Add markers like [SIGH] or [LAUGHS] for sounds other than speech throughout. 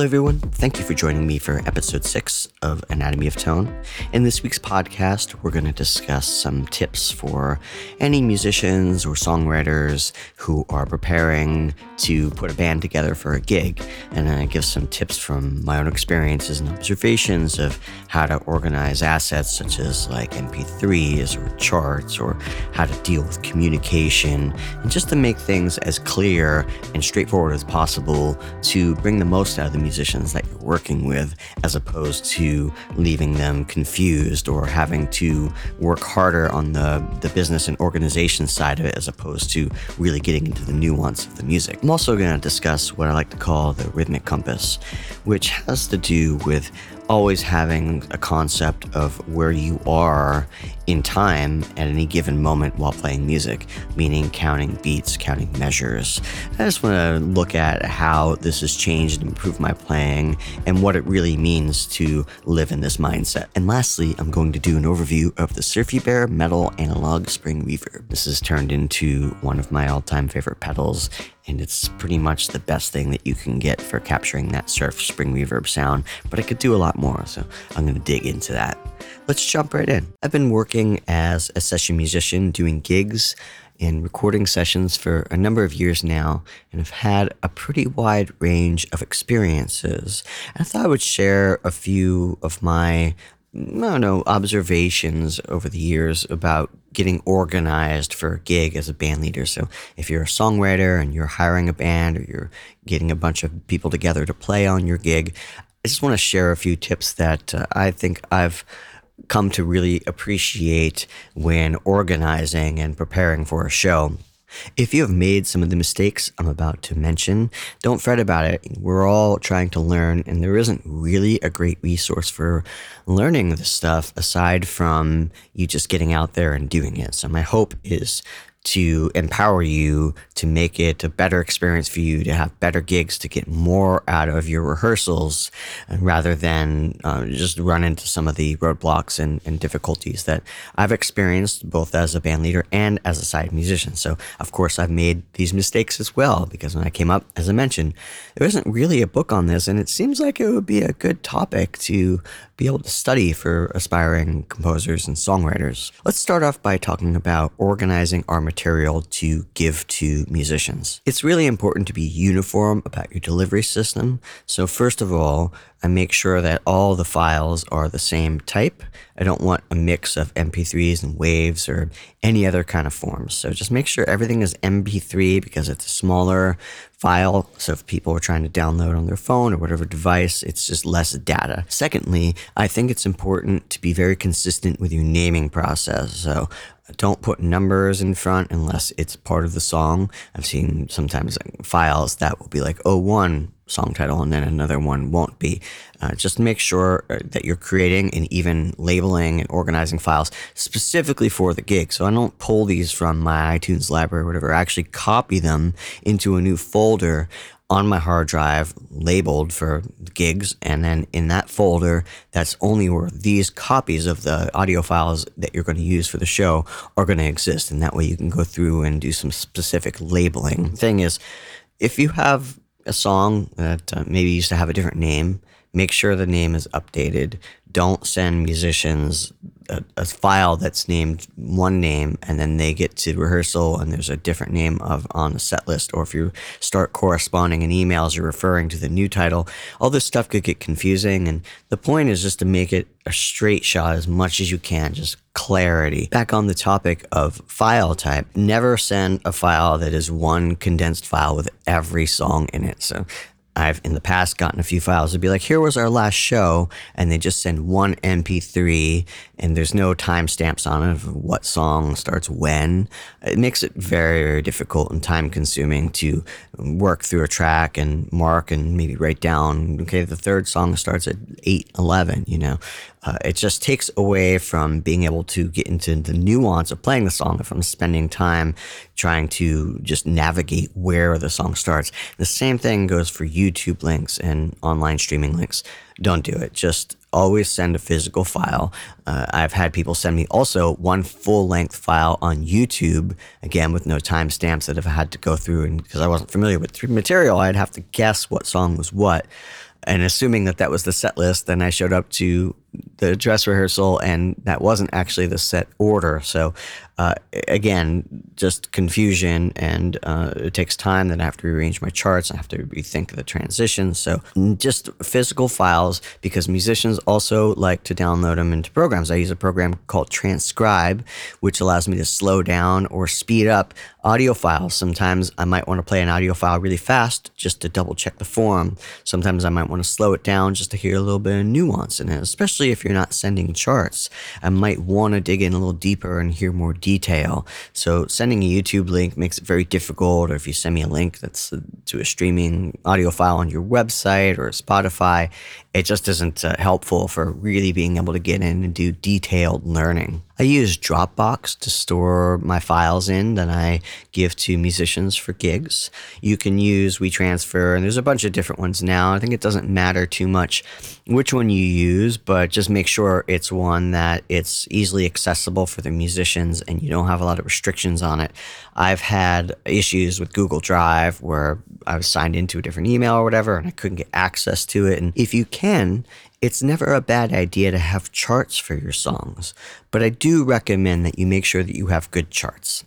Hello, everyone. Thank you for joining me for episode six of Anatomy of Tone. In this week's podcast, we're going to discuss some tips for any musicians or songwriters who are preparing to put a band together for a gig. And I give some tips from my own experiences and observations of how to organize assets such as like MP3s or charts or how to deal with communication and just to make things as clear and straightforward as possible to bring the most out of the musicians that you're working with, as opposed to leaving them confused or having to work harder on the, the business and organization side of it, as opposed to really getting into the nuance of the music. I'm also going to discuss what I like to call the rhythmic compass, which has to do with always having a concept of where you are in time at any given moment while playing music, meaning counting beats, counting measures. I just want to look at how this has changed and improved my playing and what it really means to live in this mindset. And lastly, I'm going to do an overview of the Surfy Bear Metal Analog Spring Reverb. This has turned into one of my all time favorite pedals and it's pretty much the best thing that you can get for capturing that surf spring reverb sound, but I could do a lot more, so I'm to dig into that. Let's jump right in. I've been working as a session musician doing gigs and recording sessions for a number of years now and have had a pretty wide range of experiences. And I thought I would share a few of my I don't know, observations over the years about getting organized for a gig as a band leader. So if you're a songwriter and you're hiring a band or you're getting a bunch of people together to play on your gig, I just want to share a few tips that uh, I think I've come to really appreciate when organizing and preparing for a show. If you have made some of the mistakes I'm about to mention, don't fret about it. We're all trying to learn, and there isn't really a great resource for learning this stuff aside from you just getting out there and doing it. So, my hope is to empower you to make it a better experience for you to have better gigs to get more out of your rehearsals rather than uh, just run into some of the roadblocks and, and, difficulties that I've experienced both as a band leader and as a side musician. So, of course, I've made these mistakes as well because when I came up, as I mentioned, there isn't really a book on this, and it seems like it would be a good topic to be able to study for aspiring composers and songwriters. Let's start off by talking about organizing our material to give to musicians. It's really important to be uniform about your delivery system. So, first of all, I make sure that all the files are the same type. I don't want a mix of MP3s and waves or any other kind of forms. So just make sure everything is MP3 because it's a smaller file. So if people are trying to download on their phone or whatever device, it's just less data. Secondly, I think it's important to be very consistent with your naming process. So don't put numbers in front unless it's part of the song. I've seen sometimes like files that will be like 01 song title and then another one won't be. Uh, just make sure uh, that you're creating and even labeling and organizing files specifically for the gig. So I don't pull these from my iTunes library or whatever. I actually copy them into a new folder on my hard drive labeled for gigs. And then in that folder, that's only where these copies of the audio files that you're going to use for the show are going to exist. And that way you can go through and do some specific labeling. Thing is, if you have a song that uh, maybe used to have a different name, make sure the name is updated. Don't send musicians a, a, file that's named one name and then they get to rehearsal and there's a different name of on the set list. Or if you start corresponding in emails, you're referring to the new title. All this stuff could get confusing. And the point is just to make it a straight shot as much as you can, just clarity. Back on the topic of file type, never send a file that is one condensed file with every song in it. So I've in the past gotten a few files to be like, here was our last show, and they just send one MP3 and there's no timestamps on it of what song starts when. It makes it very, very difficult and time consuming to work through a track and mark and maybe write down, okay, the third song starts at 8 11, you know. Uh, it just takes away from being able to get into the nuance of playing the song if I'm spending time trying to just navigate where the song starts. The same thing goes for YouTube links and online streaming links. Don't do it. Just always send a physical file. Uh, I've had people send me also one full length file on YouTube, again with no timestamps that I've had to go through. And because I wasn't familiar with the material, I'd have to guess what song was what. And assuming that that was the set list, then I showed up to the dress rehearsal and that wasn't actually the set order. So, uh, again, just confusion and uh, it takes time. Then I have to rearrange my charts. I have to rethink the transitions. So, just physical files because musicians also like to download them into programs. I use a program called Transcribe, which allows me to slow down or speed up audio files. Sometimes I might want to play an audio file really fast just to double check the form. Sometimes I might want to slow it down just to hear a little bit of nuance in it, especially if you're not sending charts. I might want to dig in a little deeper and hear more detail. So sending a YouTube link makes it very difficult, or if you send me a link that's uh, to a streaming audio file on your website or Spotify, it just isn't uh, helpful for really being able to get in and do detailed learning. I use Dropbox to store my files in that I give to musicians for gigs. You can use WeTransfer, and there's a bunch of different ones now. I think it doesn't matter too much which one you use, but just make sure it's one that it's easily accessible for the musicians and you don't have a lot of restrictions on it. I've had issues with Google Drive where I was signed into a different email or whatever and I couldn't get access to it. And if you it's never a bad idea to have charts for your songs, but I do recommend that you make sure that you have good charts.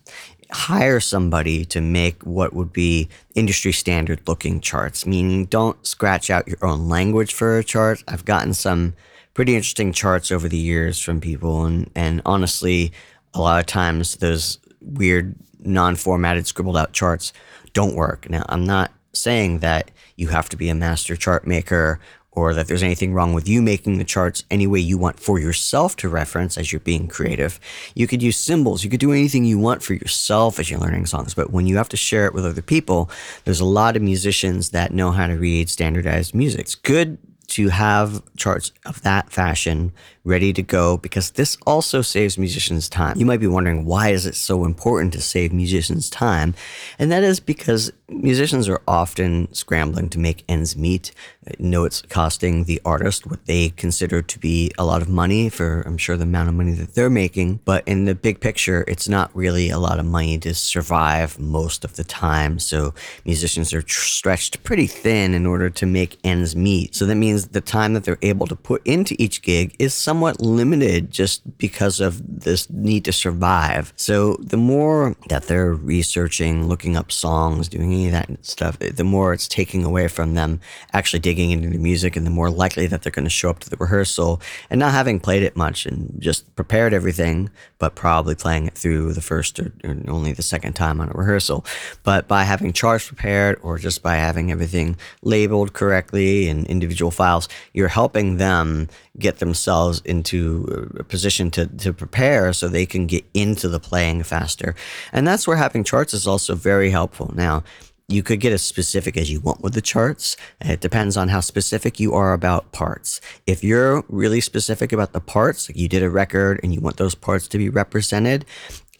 Hire somebody to make what would be industry standard looking charts, meaning don't scratch out your own language for a chart. I've gotten some pretty interesting charts over the years from people, and, and honestly, a lot of times those weird non formatted scribbled out charts don't work. Now, I'm not saying that you have to be a master chart maker or that there's anything wrong with you making the charts any way you want for yourself to reference as you're being creative. You could use symbols. You could do anything you want for yourself as you're learning songs. But when you have to share it with other people, there's a lot of musicians that know how to read standardized music. It's good to have charts of that fashion ready to go because this also saves musicians time. You might be wondering why is it so important to save musicians time? And that is because musicians are often scrambling to make ends meet. know it's costing the artist what they consider to be a lot of money for I'm sure the amount of money that they're making, but in the big picture it's not really a lot of money to survive most of the time. So musicians are tr- stretched pretty thin in order to make ends meet. So that means the time that they're able to put into each gig is some somewhat limited just because of this need to survive. So the more that they're researching, looking up songs, doing any of that stuff, the more it's taking away from them actually digging into the music and the more likely that they're going to show up to the rehearsal and not having played it much and just prepared everything, but probably playing it through the first or, or only the second time on a rehearsal. But by having charts prepared or just by having everything labeled correctly in individual files, you're helping them get themselves into a position to, to prepare so they can get into the playing faster. And that's where having charts is also very helpful. Now, you could get as specific as you want with the charts. It depends on how specific you are about parts. If you're really specific about the parts, like you did a record and you want those parts to be represented,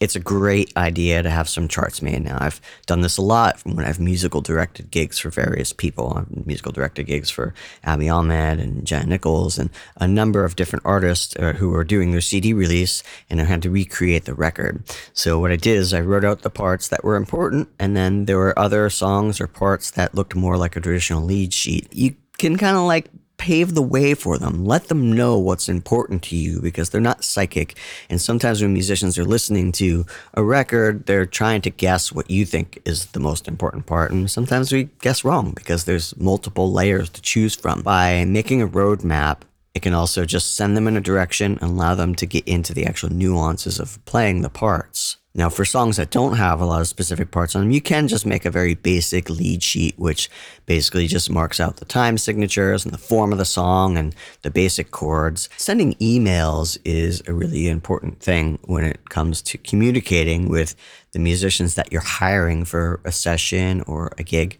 it's a great idea to have some charts made. Now, I've done this a lot when I've musical directed gigs for various people. I've musical directed gigs for Abby Ahmad and Jen Nichols and a number of different artists uh, who were doing their CD release and I had to recreate the record. So, what I did is I wrote out the parts that were important, and then there were other songs or parts that looked more like a traditional lead sheet. You can kind of like pave the way for them. Let them know what's important to you because they're not psychic. And sometimes when musicians are listening to a record, they're trying to guess what you think is the most important part. And sometimes we guess wrong because there's multiple layers to choose from. By making a roadmap, it can also just send them in a direction and allow them to get into the actual nuances of playing the parts. Now, for songs that don't have a lot of specific parts on them, you can just make a very basic lead sheet, which basically just marks out the time signatures and the form of the song and the basic chords. Sending emails is a really important thing when it comes to communicating with the musicians that you're hiring for a session or a gig.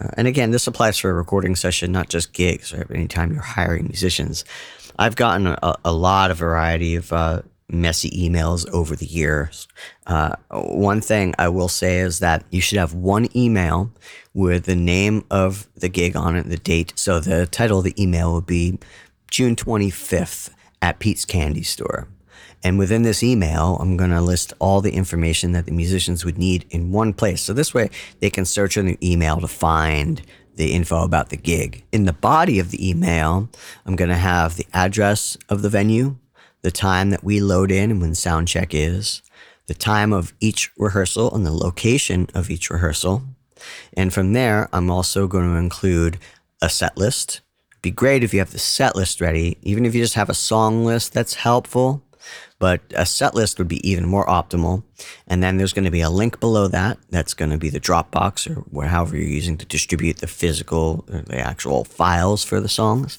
Uh, and again, this applies for a recording session, not just gigs, right? Anytime you're hiring musicians. I've gotten a, a lot of variety of uh, messy emails over the years. Uh, one thing I will say is that you should have one email with the name of the gig on it, the date. So the title of the email would be June 25th at Pete's Candy Store. And within this email, I'm going to list all the information that the musicians would need in one place. So this way they can search in the email to find the info about the gig. In the body of the email, I'm going to have the address of the venue, the time that we load in and when sound check is, the time of each rehearsal and the location of each rehearsal. And from there, I'm also going to include a set list. It'd be great if you have the set list ready. Even if you just have a song list, that's helpful but a set list would be even more optimal. And then there's going to be a link below that. That's going to be the Dropbox or however you're using to distribute the physical, uh, the actual files for the songs.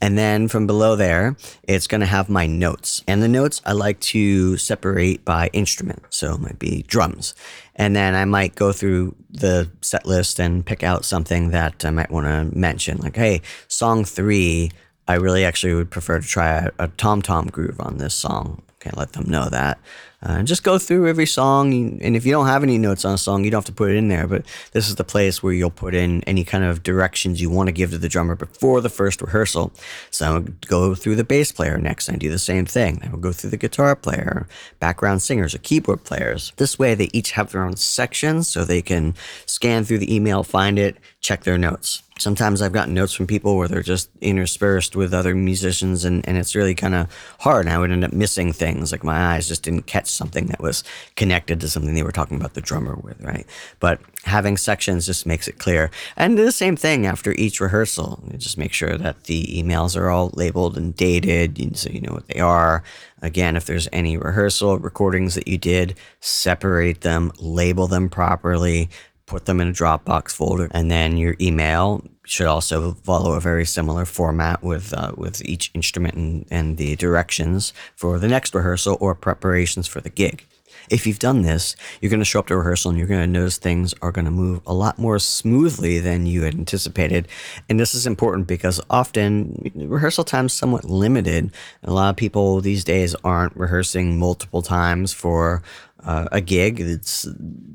And then from below there, it's going to have my notes. And the notes I like to separate by instrument. So it might be drums. And then I might go through the set list and pick out something that I might want to mention. Like, hey, song three I really actually would prefer to try a, tom tom groove on this song. Can't let them know that. Uh, just go through every song, and if you don't have any notes on a song, you don't have to put it in there. But this is the place where you'll put in any kind of directions you want to give to the drummer before the first rehearsal. So go through the bass player next, and do the same thing. I will go through the guitar player, background singers, or keyboard players. This way, they each have their own sections, so they can scan through the email, find it, check their notes sometimes I've gotten notes from people where they're just interspersed with other musicians and, and it's really kind of hard. And I would end up missing things like my eyes just didn't catch something that was connected to something they were talking about the drummer with, right? But having sections just makes it clear. And the same thing after each rehearsal. You just make sure that the emails are all labeled and dated so you know what they are. Again, if there's any rehearsal recordings that you did, separate them, label them properly, put them in a Dropbox folder, and then your email should also follow a very similar format with uh, with each instrument and, and the directions for the next rehearsal or preparations for the gig. If you've done this, you're going to show up to rehearsal and you're going to notice things are going to move a lot more smoothly than you had anticipated. And this is important because often rehearsal time is somewhat limited. A lot of people these days aren't rehearsing multiple times for uh, a gig. It's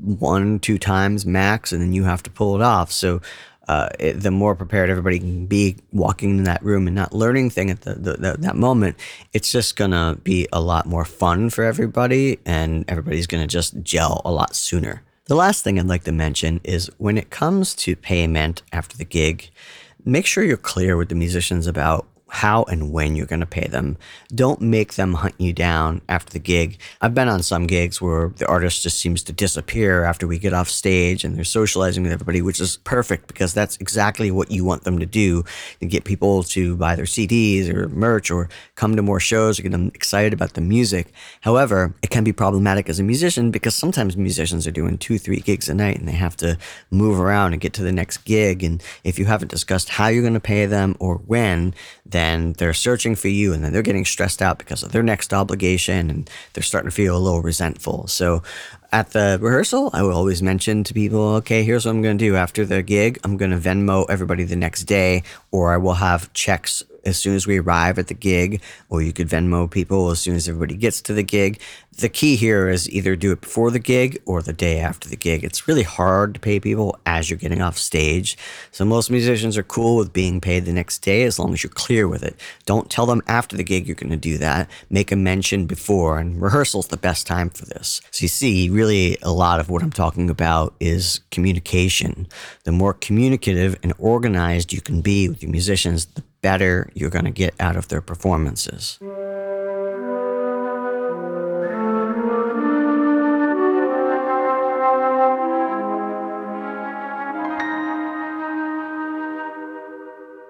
one, two times max, and then you have to pull it off. So uh, it, the more prepared everybody can be walking in that room and not learning thing at the, the, the, that moment, it's just gonna be a lot more fun for everybody, and everybody's gonna just gel a lot sooner. The last thing I'd like to mention is when it comes to payment after the gig, make sure you're clear with the musicians about how and when you're going to pay them. Don't make them hunt you down after the gig. I've been on some gigs where the artist just seems to disappear after we get off stage and they're socializing with everybody, which is perfect because that's exactly what you want them to do to get people to buy their CDs or merch or come to more shows or get them excited about the music. However, it can be problematic as a musician because sometimes musicians are doing two, three gigs a night and they have to move around and get to the next gig. And if you haven't discussed how you're going to pay them or when, then then they're searching for you and then they're getting stressed out because of their next obligation and they're starting to feel a little resentful. So at the rehearsal, I will always mention to people, okay, here's what I'm going to do after the gig. I'm going to Venmo everybody the next day, or I will have checks as soon as we arrive at the gig, or you could Venmo people as soon as everybody gets to the gig. The key here is either do it before the gig or the day after the gig. It's really hard to pay people as you're getting off stage. So most musicians are cool with being paid the next day as long as you're clear with it. Don't tell them after the gig you're going to do that. Make a mention before, and rehearsal's the best time for this. So you see, really a lot of what I'm talking about is communication. The more communicative and organized you can be with your musicians, the better you're going to get out of their performances.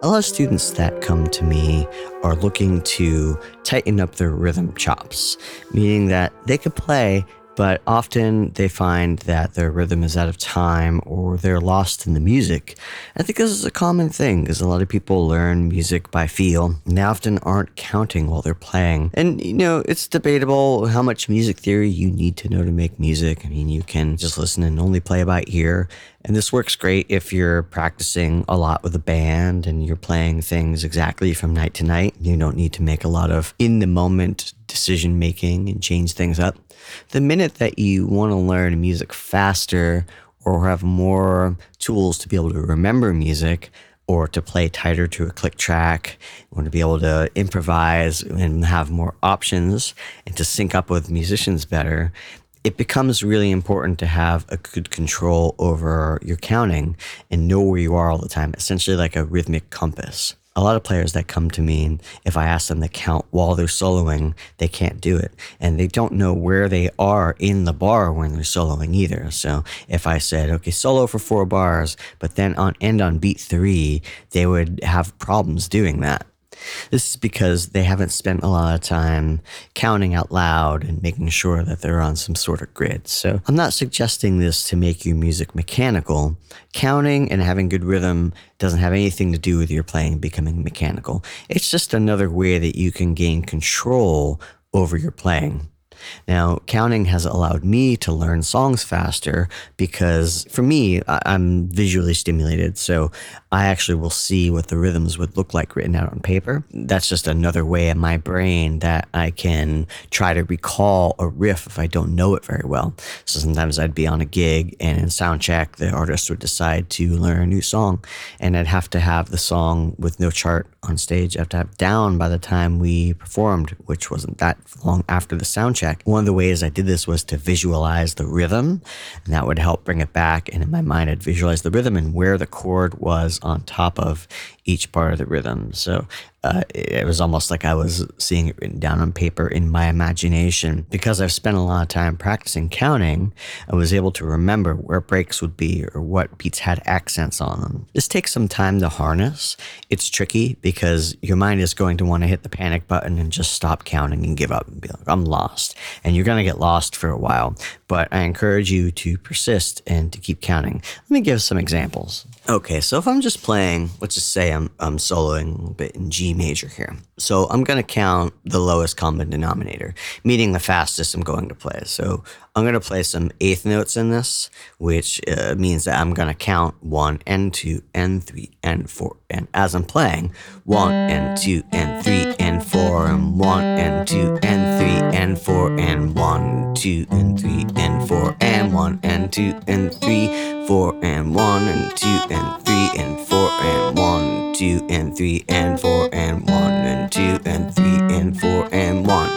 A lot of students that come to me are looking to tighten up their rhythm chops, meaning that they could play but often they find that their rhythm is out of time or they're lost in the music. I think this is a common thing because a lot of people learn music by feel and they often aren't counting while they're playing. And, you know, it's debatable how much music theory you need to know to make music. I mean, you can just listen and only play by ear. And this works great if you're practicing a lot with a band and you're playing things exactly from night to night. You don't need to make a lot of in the moment decision making and change things up. The minute that you want to learn music faster or have more tools to be able to remember music or to play tighter to a click track, want to be able to improvise and have more options and to sync up with musicians better, it becomes really important to have a good control over your counting and know where you are all the time, essentially like a rhythmic compass a lot of players that come to me, and if I ask them to count while they're soloing, they can't do it. And they don't know where they are in the bar when they're soloing either. So if I said, okay, solo for four bars, but then on end on beat three, they would have problems doing that. This is because they haven't spent a lot of time counting out loud and making sure that they're on some sort of grid. So I'm not suggesting this to make your music mechanical. Counting and having good rhythm doesn't have anything to do with your playing becoming mechanical. It's just another way that you can gain control over your playing. Now, counting has allowed me to learn songs faster because for me, I'm visually stimulated. So I actually will see what the rhythms would look like written out on paper. That's just another way in my brain that I can try to recall a riff if I don't know it very well. So sometimes I'd be on a gig and in sound check, the artist would decide to learn a new song and I'd have to have the song with no chart on stage. I have to have down by the time we performed, which wasn't that long after the sound check One of the ways I did this was to visualize the rhythm, and that would help bring it back. And in my mind, I'd visualize the rhythm and where the chord was on top of each part of the rhythm. So uh, it was almost like I was seeing it written down on paper in my imagination. Because I've spent a lot of time practicing counting, I was able to remember where breaks would be or what beats had accents on them. This takes some time to harness. It's tricky because your mind is going to want to hit the panic button and just stop counting and give up and be like, I'm lost. And you're going to get lost for a while. But I encourage you to persist and to keep counting. Let me give some examples. Okay, so if I'm just playing, let's just say I'm, I'm soloing a bit in G major here. So I'm going to count the lowest common denominator, meaning the fastest I'm going to play. So I'm going to play some eighth notes in this, which uh, means that I'm going to count one and two and three and four. And as I'm playing, one and two and three and four and one and two and three and four and one, two and three and four and one and two and three four and one and two and three and four and one, two and three and four and one and two and three and four and one.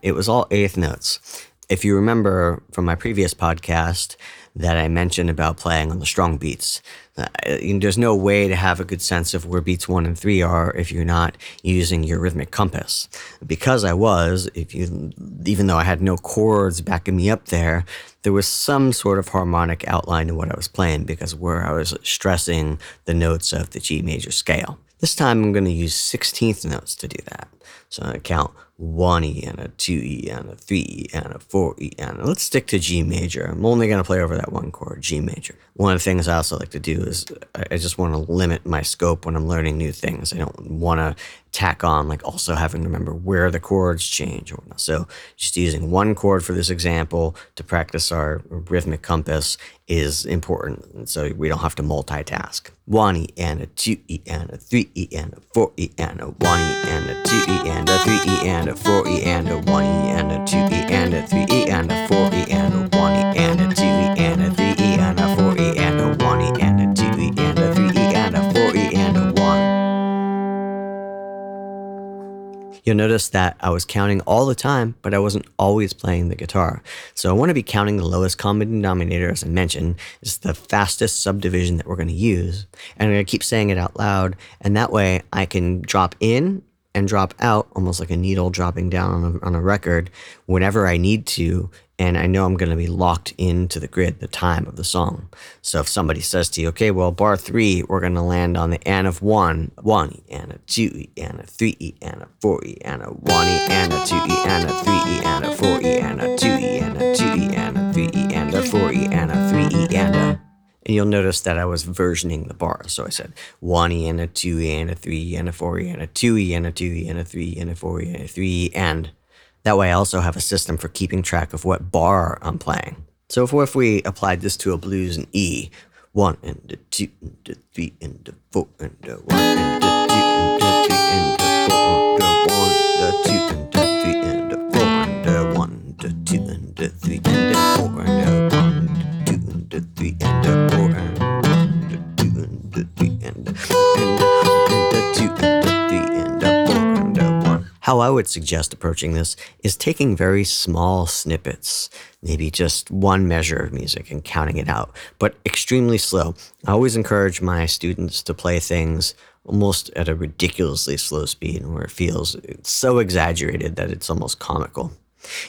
It was all eighth notes. If you remember from my previous podcast that I mentioned about playing on the strong beats, uh, there's no way to have a good sense of where beats one and three are if you're not using your rhythmic compass. Because I was, if you, even though I had no chords backing me up there, there was some sort of harmonic outline to what I was playing because where I was stressing the notes of the G major scale. This time I'm going to use 16th notes to do that. So I'm to count one E and a two E and a three E and a four E and a, let's stick to G major. I'm only to play over that one chord, G major. One of the things I also like to do is I just want to limit my scope when I'm learning new things. I don't want to tack on like also having to remember where the chords change or whatnot. So just using one chord for this example to practice our rhythmic compass is important. And so we don't have to multitask. One E and a two E and a three E and a four E and a one E and a two E and a three E and a four E and a one E and a two E and a three E and a four E and a one E and a two E and a three E and a four E and a one E and a two E and a three E and a four E and a one. You'll notice that I was counting all the time, but I wasn't always playing the guitar. So I want to be counting the lowest common denominator, as I mentioned, is the fastest subdivision that we're going to use. And I'm going to keep saying it out loud, and that way I can drop in and drop out almost like a needle dropping down on a, on a record whenever I need to. And I know I'm going to be locked into the grid, the time of the song. So if somebody says to you, okay, well, bar three, we're going to land on the and of one, one E and a two E and a three E and a four E and a one E and a two E and a three E and a four E and a two E and a two E and a three E and a four E and a three E and a and you'll notice that I was versioning the bar. So I said one E and a two E and a three E and a four E and a two E and a two E and a three E and a four E and a three E and that way I also have a system for keeping track of what bar I'm playing. So if, if we applied this to a blues and E, one and a two and a three and a four and a one and a two and a three and a four and a one and a two and a three and a four and a one and a two and a three and How I would suggest approaching this is taking very small snippets, maybe just one measure of music and counting it out, but extremely slow. I always encourage my students to play things almost at a ridiculously slow speed where it feels so exaggerated that it's almost comical.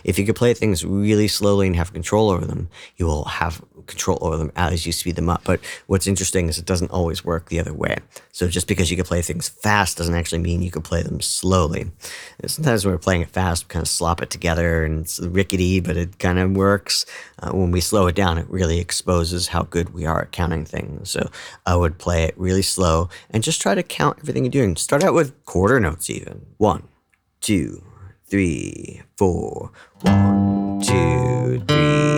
If you can play things really slowly and have control over them, you will have control over them as you speed them up. But what's interesting is it doesn't always work the other way. So just because you can play things fast doesn't actually mean you can play them slowly. And sometimes when we're playing it fast, we kind of slop it together and it's rickety, but it kind of works. Uh, when we slow it down, it really exposes how good we are at counting things. So I would play it really slow and just try to count everything you're doing. Start out with quarter notes even. One, two, three, four. One, two, three,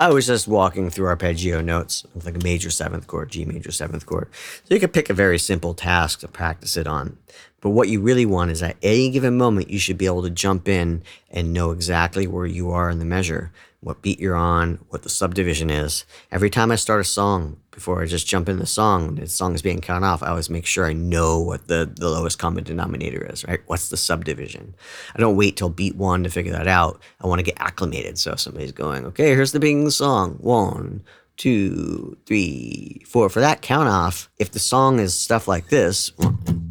I was just walking through arpeggio notes like a major seventh chord, G major seventh chord. So you could pick a very simple task to practice it on. But what you really want is at any given moment, you should be able to jump in and know exactly where you are in the measure, what beat you're on, what the subdivision is. Every time I start a song, before I just jump in the song, the song is being cut off, I always make sure I know what the, the lowest common denominator is, right? What's the subdivision? I don't wait till beat one to figure that out. I want to get acclimated. So if somebody's going, okay, here's the beginning of the song. One, two, three, four. For that count off, if the song is stuff like this, one,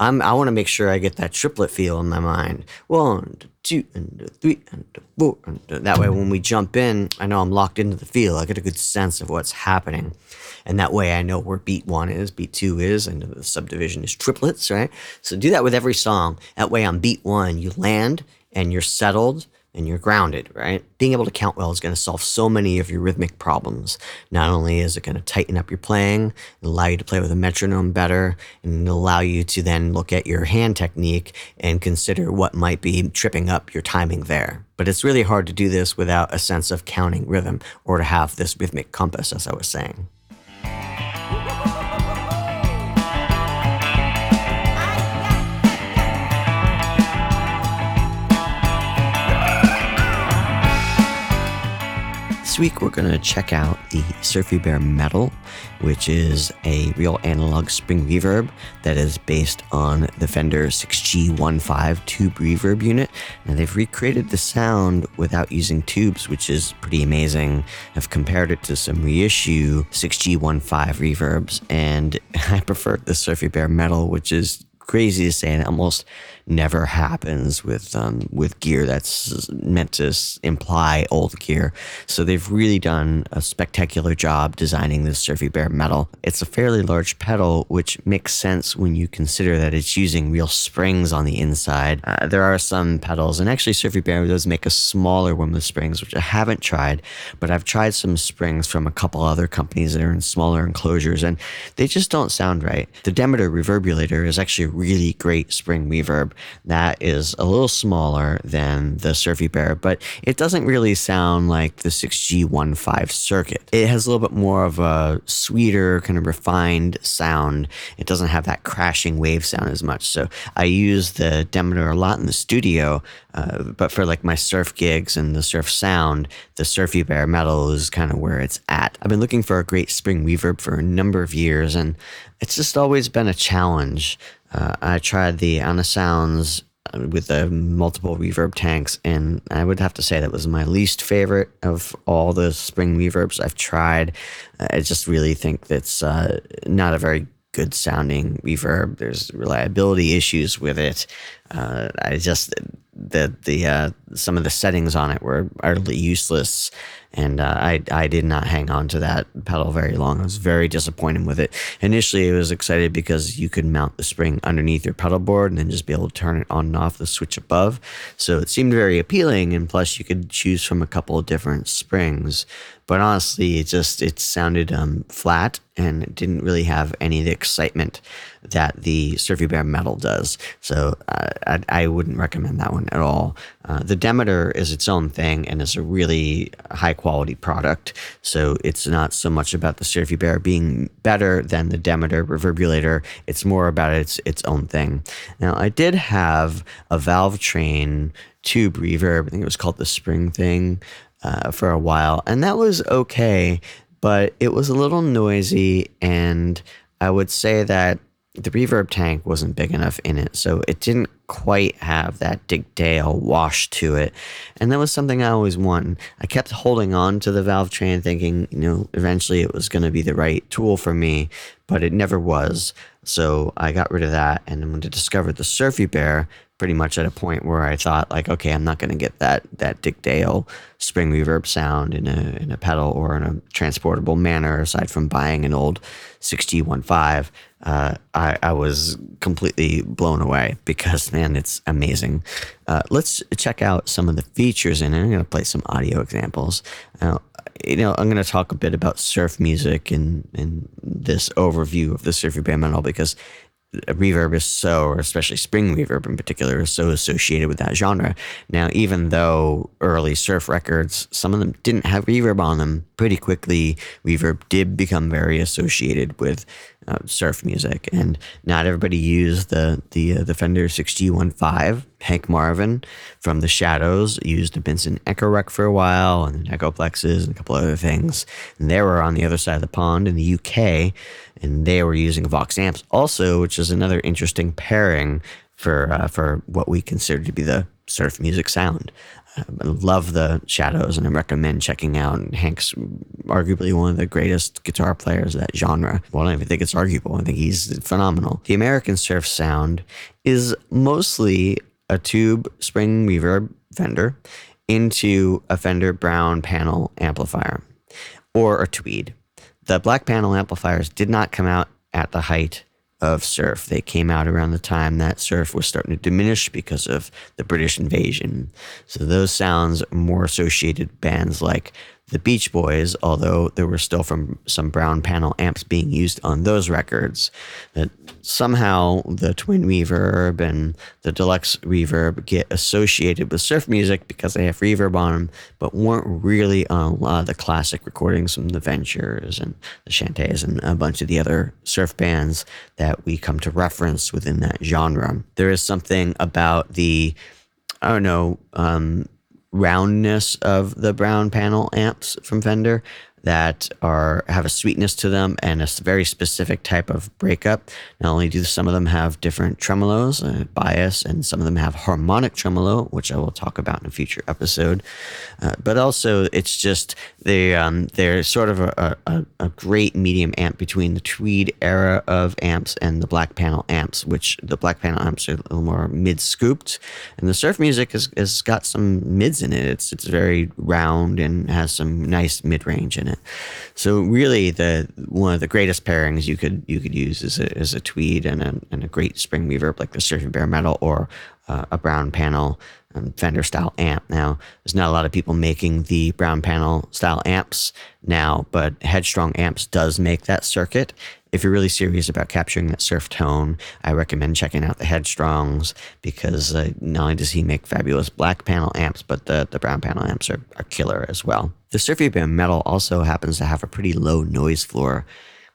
I'm, I want to make sure I get that triplet feel in my mind. One, two, and three, and four. And that way, when we jump in, I know I'm locked into the feel. I get a good sense of what's happening. And that way, I know where beat one is, beat two is, and the subdivision is triplets, right? So do that with every song. That way, on beat one, you land and you're settled and you're grounded, right? Being able to count well is going to solve so many of your rhythmic problems. Not only is it going to tighten up your playing, allow you to play with a metronome better, and allow you to then look at your hand technique and consider what might be tripping up your timing there. But it's really hard to do this without a sense of counting rhythm or to have this rhythmic compass, as I was saying. Week, we're going to check out the Surfy Bear Metal, which is a real analog spring reverb that is based on the Fender 6G15 tube reverb unit. Now, they've recreated the sound without using tubes, which is pretty amazing. I've compared it to some reissue 6G15 reverbs, and [LAUGHS] I prefer the Surfy Bear Metal, which is crazy to say and almost never happens with um, with gear that's meant to imply old gear. So they've really done a spectacular job designing this Surfy Bear metal. It's a fairly large pedal, which makes sense when you consider that it's using real springs on the inside. Uh, there are some pedals, and actually Surfy Bear does make a smaller one with springs, which I haven't tried, but I've tried some springs from a couple other companies that are in smaller enclosures, and they just don't sound right. The Demeter Reverbulator is actually a really great spring reverb that is a little smaller than the Surfy Bear, but it doesn't really sound like the 6G15 circuit. It has a little bit more of a sweeter, kind of refined sound. It doesn't have that crashing wave sound as much. So I use the Demeter a lot in the studio, uh, but for like my surf gigs and the surf sound, the Surfy Bear metal is kind of where it's at. I've been looking for a great spring reverb for a number of years, and it's just always been a challenge. Uh, I tried the Anasounds uh, with the multiple reverb tanks, and I would have to say that was my least favorite of all the spring reverbs I've tried. I just really think that's uh, not a very good sounding reverb. There's reliability issues with it. Uh, I just the the uh, some of the settings on it were utterly useless, and uh, I I did not hang on to that pedal very long. I was very disappointed with it. Initially, I was excited because you could mount the spring underneath your pedal board and then just be able to turn it on and off the switch above. So it seemed very appealing, and plus you could choose from a couple of different springs. But honestly, it just it sounded um, flat and it didn't really have any of the excitement that the Surfy Bear metal does. So uh, I, I, wouldn't recommend that one at all. Uh, the Demeter is its own thing and is a really high quality product. So it's not so much about the Surfy Bear being better than the Demeter Reverberator. It's more about its its own thing. Now I did have a Valve Train tube reverb. I think it was called the Spring Thing uh, for a while, and that was okay, but it was a little noisy, and I would say that the reverb tank wasn't big enough in it, so it didn't quite have that Dick Dale wash to it. And that was something I always wanted. I kept holding on to the valve train, thinking, you know, eventually it was going to be the right tool for me, but it never was. So I got rid of that. And then when I discovered the Surfy Bear, pretty much at a point where I thought like, okay, I'm not going to get that that Dick Dale spring reverb sound in a in a pedal or in a transportable manner. Aside from buying an old 6G15, uh, I, I was completely blown away because man, it's amazing. Uh, let's check out some of the features in it. I'm going to play some audio examples. Uh, you know, I'm going to talk a bit about surf music and and this overview of the Surfy Bear Metal because reverb is so, or especially spring reverb in particular, is so associated with that genre. Now, even though early surf records, some of them didn't have reverb on them, pretty quickly reverb did become very associated with uh, surf music, and not everybody used the the uh, the Fender 6G15. Hank Marvin from the Shadows used a Binson Echorec for a while, and then Echoplexes and a couple other things. And they were on the other side of the pond in the UK, and they were using Vox amps also, which is another interesting pairing for uh, for what we consider to be the surf music sound. I love the Shadows, and I recommend checking out. Hank's arguably one of the greatest guitar players of that genre. Well, I don't even think it's arguable. I think he's phenomenal. The American surf sound is mostly a tube spring reverb Fender into a Fender Brown panel amplifier or a Tweed. The black panel amplifiers did not come out at the height of surf. They came out around the time that surf was starting to diminish because of the British invasion. So those sounds more associated bands like the Beach Boys, although there were still from some brown panel amps being used on those records, that somehow the twin reverb and the deluxe reverb get associated with surf music because they have reverb on them, but weren't really on a lot of the classic recordings from the Ventures and the Chantays and a bunch of the other surf bands that we come to reference within that genre. There is something about the I don't know, um, roundness of the brown panel amps from Fender that are have a sweetness to them and a very specific type of breakup. Not only do some of them have different tremolos, uh, bias, and some of them have harmonic tremolo, which I will talk about in a future episode. Uh, but also, it's just they um, they're sort of a, a, a, great medium amp between the Tweed era of amps and the black panel amps, which the black panel amps are a little more mid scooped, and the surf music has, has got some mids in it. It's it's very round and has some nice mid range in it it. So really, the one of the greatest pairings you could you could use is a, is a tweed and a, and a great spring reverb like the Surfy Bear Metal or uh, a brown panel um, Fender style amp. Now, there's not a lot of people making the brown panel style amps now, but Headstrong Amps does make that circuit. If you're really serious about capturing that surf tone, I recommend checking out the Headstrongs because uh, not only does he make fabulous black panel amps, but the, the brown panel amps are, are killer as well. The Surfy Bear Metal also happens to have a pretty low noise floor,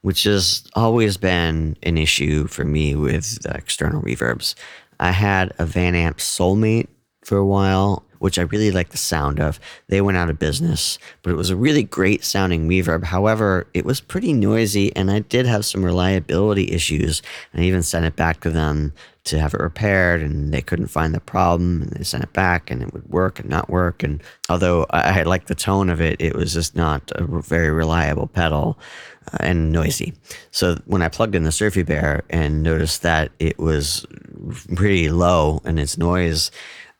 which has always been an issue for me with external reverbs. I had a Van Amp Soulmate for a while, which I really like the sound of. They went out of business, but it was a really great sounding reverb. However, it was pretty noisy and I did have some reliability issues. And I even sent it back to them to have it repaired and they couldn't find the problem and they sent it back and it would work and not work. And although I, liked the tone of it, it was just not a very reliable pedal uh, and noisy. So when I plugged in the Surfy Bear and noticed that it was pretty low in its noise,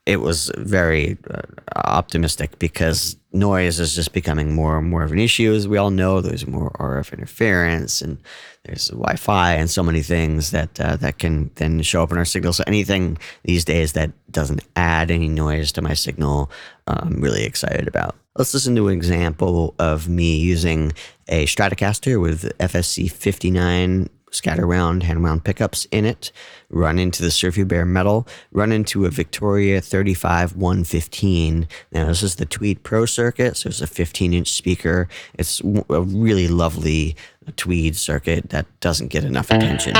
it was very uh, optimistic because noise is just becoming more and more of an issue. As we all know, there's more RF interference and there's Wi-Fi and so many things that uh, that can then show up in our signal. So anything these days that doesn't add any noise to my signal, uh, I'm really excited about. Let's listen to an example of me using a Stratocaster with FSC 59 scatter wound, hand wound pickups in it, run into the Surfy Bear metal, run into a Victoria 35 115. Now, this is the Tweed Pro circuit, so it's a 15 inch speaker. It's a really lovely Tweed circuit that doesn't get enough attention.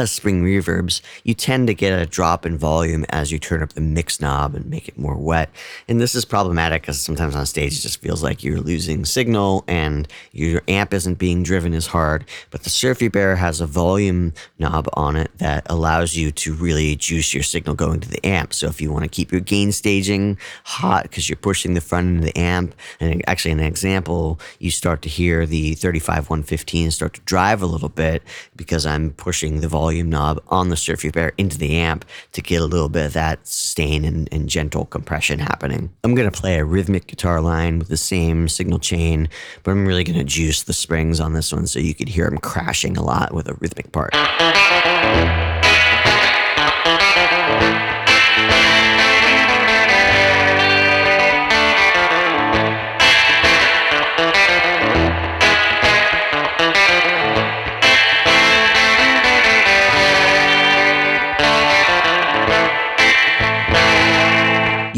Lot of spring reverbs, you tend to get a drop in volume as you turn up the mix knob and make it more wet. And this is problematic because sometimes on stage it just feels like you're losing signal and your amp isn't being driven as hard. But the Surfy Bear has a volume knob on it that allows you to really juice your signal going to the amp. So if you want to keep your gain staging hot because you're pushing the front end of the amp, and actually in an example, you start to hear the 35 115 start to drive a little bit because I'm pushing the volume volume knob on the Surfy Bear into the amp to get a little bit of that sustain and, and gentle compression happening. I'm going to play a rhythmic guitar line with the same signal chain, but I'm really going to juice the springs on this one so you could hear them crashing a lot with a rhythmic part.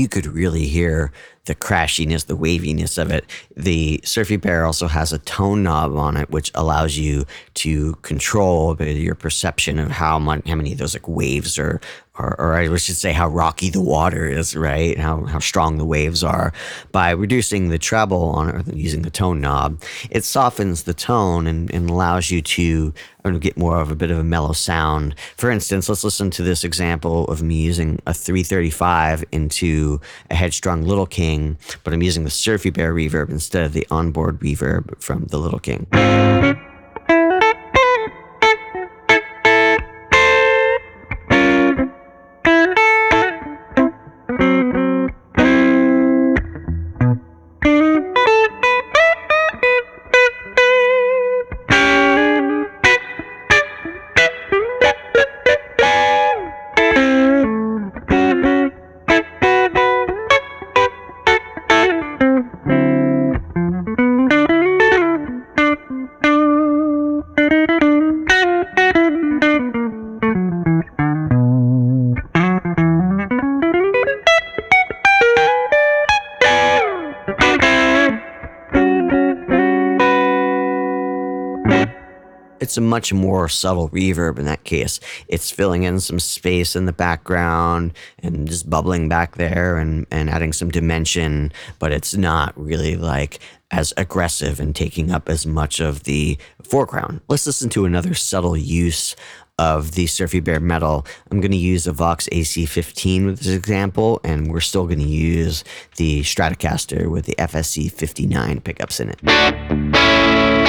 You could really hear the crashiness, the waviness of it. The Surfy Bear also has a tone knob on it, which allows you to control your perception of how how many of those like waves are or, or I should say how rocky the water is, right? How, how strong the waves are. By reducing the treble on using the tone knob, it softens the tone and, and allows you to get more of a bit of a mellow sound. For instance, let's listen to this example of me using a 335 into a Headstrong Little King, but I'm using the Surfy Bear reverb instead of the onboard reverb from the Little King. It's a much more subtle reverb in that case. It's filling in some space in the background and just bubbling back there and, and adding some dimension, but it's not really like as aggressive and taking up as much of the foreground. Let's listen to another subtle use of the Surfy Bear metal. I'm going to use a Vox AC15 with this example, and we're still going to use the Stratocaster with the FSC 59 pickups in it.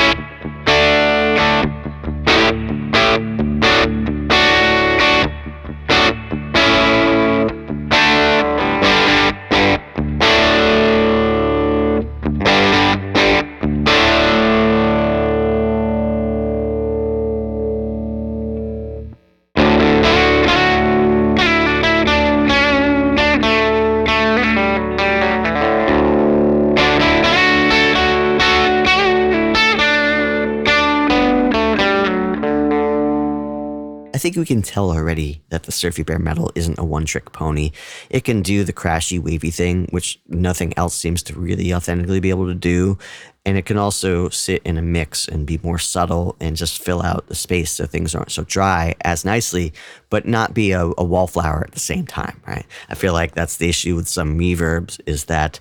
Think we can tell already that the Surfy Bear metal isn't a one trick pony. It can do the crashy, wavy thing, which nothing else seems to really authentically be able to do. And it can also sit in a mix and be more subtle and just fill out the space so things aren't so dry as nicely, but not be a, a wallflower at the same time, right? I feel like that's the issue with some reverbs is that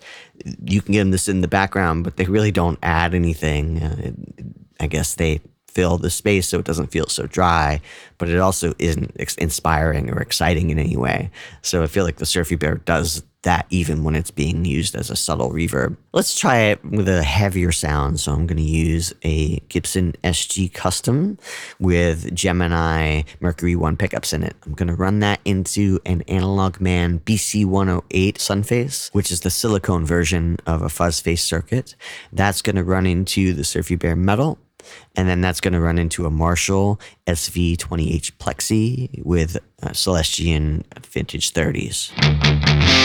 you can get them to sit in the background, but they really don't add anything. Uh, I guess they fill the space so it doesn't feel so dry, but it also isn't inspiring or exciting in any way. So I feel like the Surfy Bear does that even when it's being used as a subtle reverb. Let's try it with a heavier sound. So I'm going to use a Gibson SG Custom with Gemini Mercury 1 pickups in it. I'm going to run that into an Analog Man BC108 Sunface, which is the silicone version of a fuzz face circuit. That's going to run into the Surfy Bear Metal and then that's going to run into a Marshall SV20H Plexi with uh, Celestion Vintage 30s.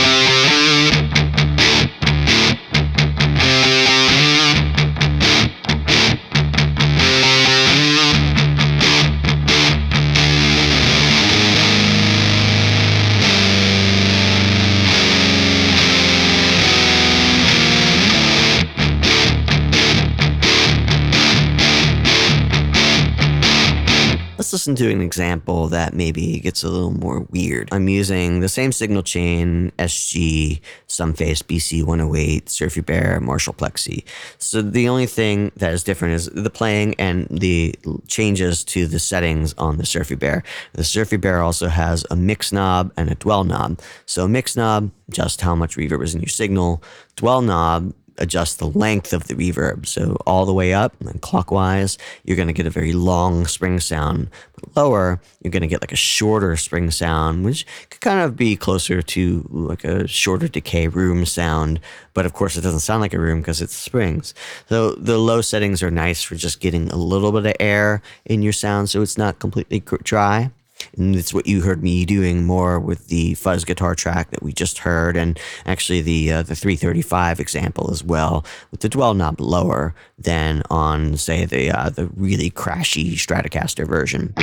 Listen to an example that maybe gets a little more weird. I'm using the same signal chain, SG, Sunface, BC 108, Surfy Bear, Marshall Plexi. So the only thing that is different is the playing and the changes to the settings on the Surfy Bear. The Surfy Bear also has a mix knob and a dwell knob. So mix knob, just how much reverb is in your signal. Dwell knob adjust the length of the reverb. So all the way up and clockwise, you're going to get a very long spring sound. But lower, you're going to get like a shorter spring sound, which could kind of be closer to like a shorter decay room sound. But of course, it doesn't sound like a room because it's springs. So the low settings are nice for just getting a little bit of air in your sound so it's not completely dry. And it's what you heard me doing more with the fuzz guitar track that we just heard, and actually the uh, the 335 example as well, with the dwell knob lower than on say the uh, the really crashy Stratocaster version.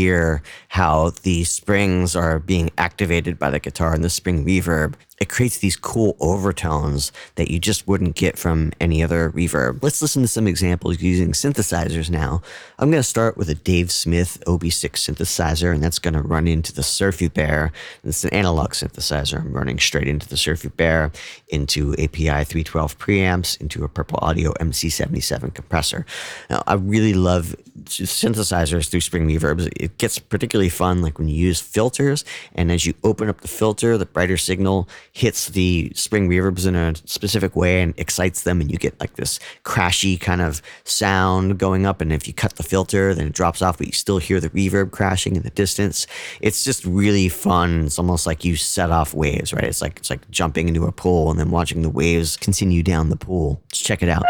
Hear how the springs are being activated by the guitar and the spring reverb it creates these cool overtones that you just wouldn't get from any other reverb. Let's listen to some examples using synthesizers now. I'm going to start with a Dave Smith OB6 synthesizer, and that's going to run into the Surfy Bear. It's an analog synthesizer. I'm running straight into the Surfy Bear, into API 312 preamps, into a Purple Audio MC77 compressor. Now, I really love synthesizers through Spring Reverbs. It gets particularly fun like when you use filters, and as you open up the filter, the brighter signal hits the spring reverbs in a specific way and excites them, and you get like this crashy kind of sound going up. And if you cut the filter, then it drops off, but you still hear the reverb crashing in the distance. It's just really fun. It's almost like you set off waves, right? It's like it's like jumping into a pool and then watching the waves continue down the pool. Let's check it out.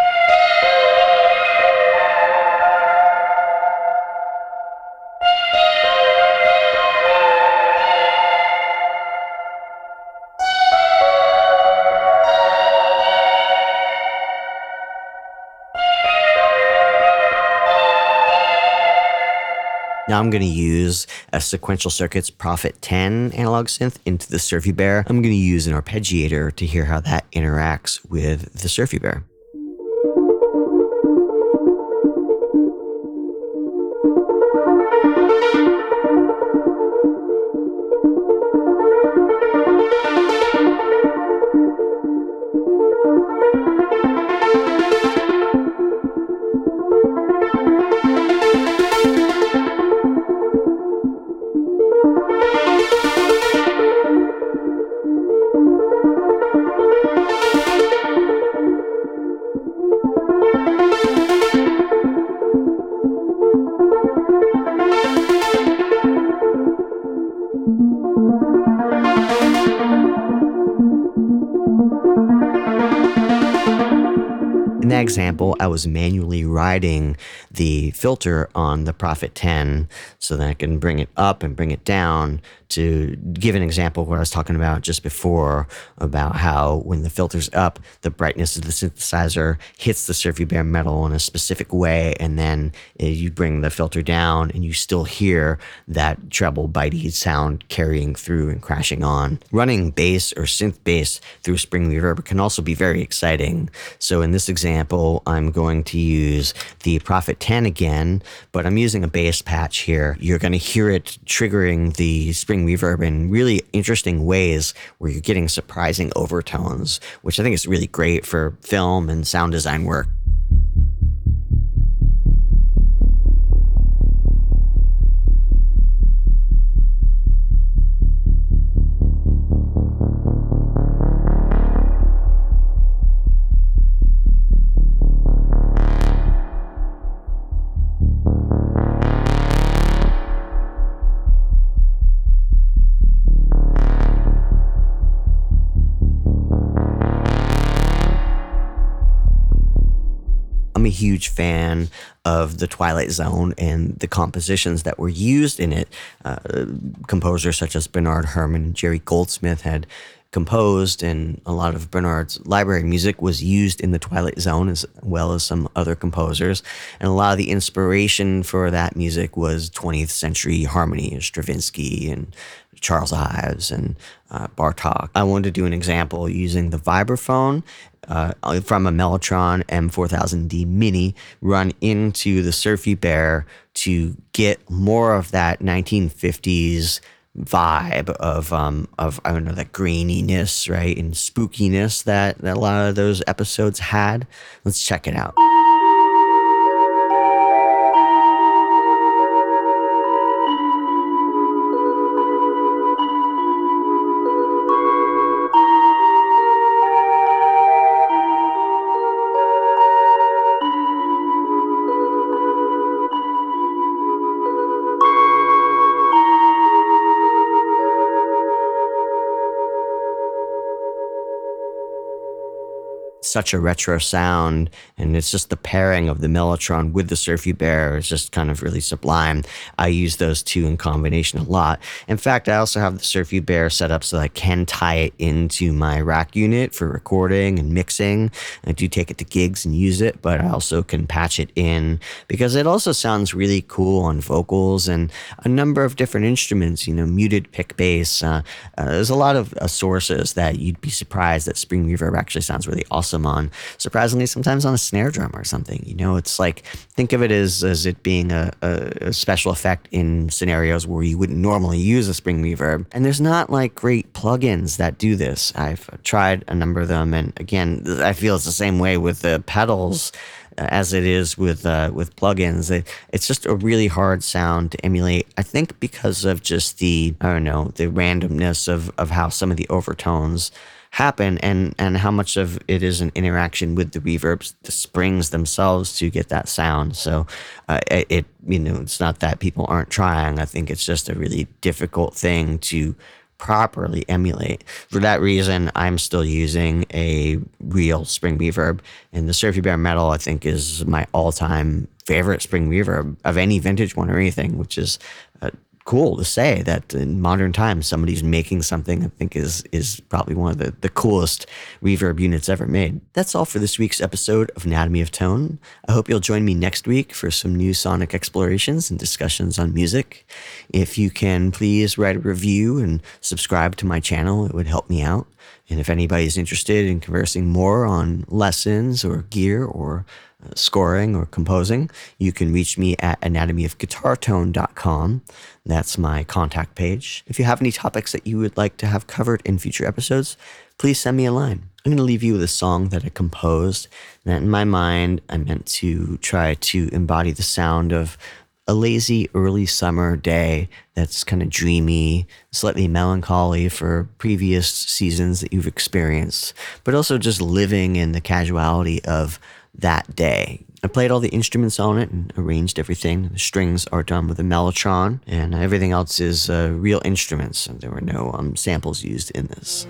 Now I'm going to use a Sequential Circuits Prophet 10 analog synth into the Surfy Bear. I'm going to use an arpeggiator to hear how that interacts with the Surfy Bear. Was manually riding the filter on the Prophet 10 so that I can bring it up and bring it down to give an example what I was talking about just before about how when the filter's up, the brightness of the synthesizer hits the Surfy Bear metal in a specific way, and then uh, you bring the filter down and you still hear that treble bitey sound carrying through and crashing on. Running bass or synth bass through Spring Reverb can also be very exciting. So in this example, I'm going to use the Prophet 10 again, but I'm using a bass patch here. You're going to hear it triggering the Spring reverb in really interesting ways where you're getting surprising overtones, which I think is really great for film and sound design work. Huge fan of the Twilight Zone and the compositions that were used in it. Uh, composers such as Bernard Herrmann and Jerry Goldsmith had composed, and a lot of Bernard's library music was used in the Twilight Zone as well as some other composers. And a lot of the inspiration for that music was 20th century harmony, Stravinsky and Charles Ives and uh, Bartok. I wanted to do an example using the vibraphone uh, from a Mellotron M4000D Mini run into the Surfy Bear to get more of that 1950s vibe of um of I don't know that graininess, right, and spookiness that, that a lot of those episodes had. Let's check it out. Such a retro sound, and it's just the pairing of the Mellotron with the Surfy Bear is just kind of really sublime. I use those two in combination a lot. In fact, I also have the Surfy Bear set up so I can tie it into my rack unit for recording and mixing. I do take it to gigs and use it, but I also can patch it in because it also sounds really cool on vocals and a number of different instruments, you know, muted pick bass. Uh, uh, there's a lot of uh, sources that you'd be surprised that Spring Reverb actually sounds really awesome on, surprisingly, sometimes on a snare drum or something. You know, it's like, think of it as, as it being a, a, a special effect in scenarios where you wouldn't normally use a spring reverb. And there's not like great plugins that do this. I've tried a number of them. And again, I feel it's the same way with the pedals uh, as it is with uh, with plugins. It, it's just a really hard sound to emulate. I think because of just the I don't know the randomness of of how some of the overtones happen and and how much of it is an interaction with the reverbs the springs themselves to get that sound so uh, it you know it's not that people aren't trying i think it's just a really difficult thing to properly emulate. For that reason, I'm still using a real spring reverb. And the Surfy Bear Metal, I think, is my all time favorite spring reverb of any vintage one or anything, which is uh, cool to say that in modern times somebody's making something I think is is probably one of the, the coolest reverb units ever made. That's all for this week's episode of Anatomy of Tone. I hope you'll join me next week for some new sonic explorations and discussions on music. If you can please write a review and subscribe to my channel, it would help me out. And if anybody's interested in conversing more on lessons or gear or scoring or composing, you can reach me at anatomyofguitartone.com. That's my contact page. If you have any topics that you would like to have covered in future episodes, please send me a line. I'm going to leave you with a song that I composed that in my mind I meant to try to embody the sound of a lazy early summer day that's kind of dreamy, slightly melancholy for previous seasons that you've experienced, but also just living in the casuality of that day. I played all the instruments on it and arranged everything. The strings are done with a mellotron, and everything else is uh, real instruments. There were no um, samples used in this.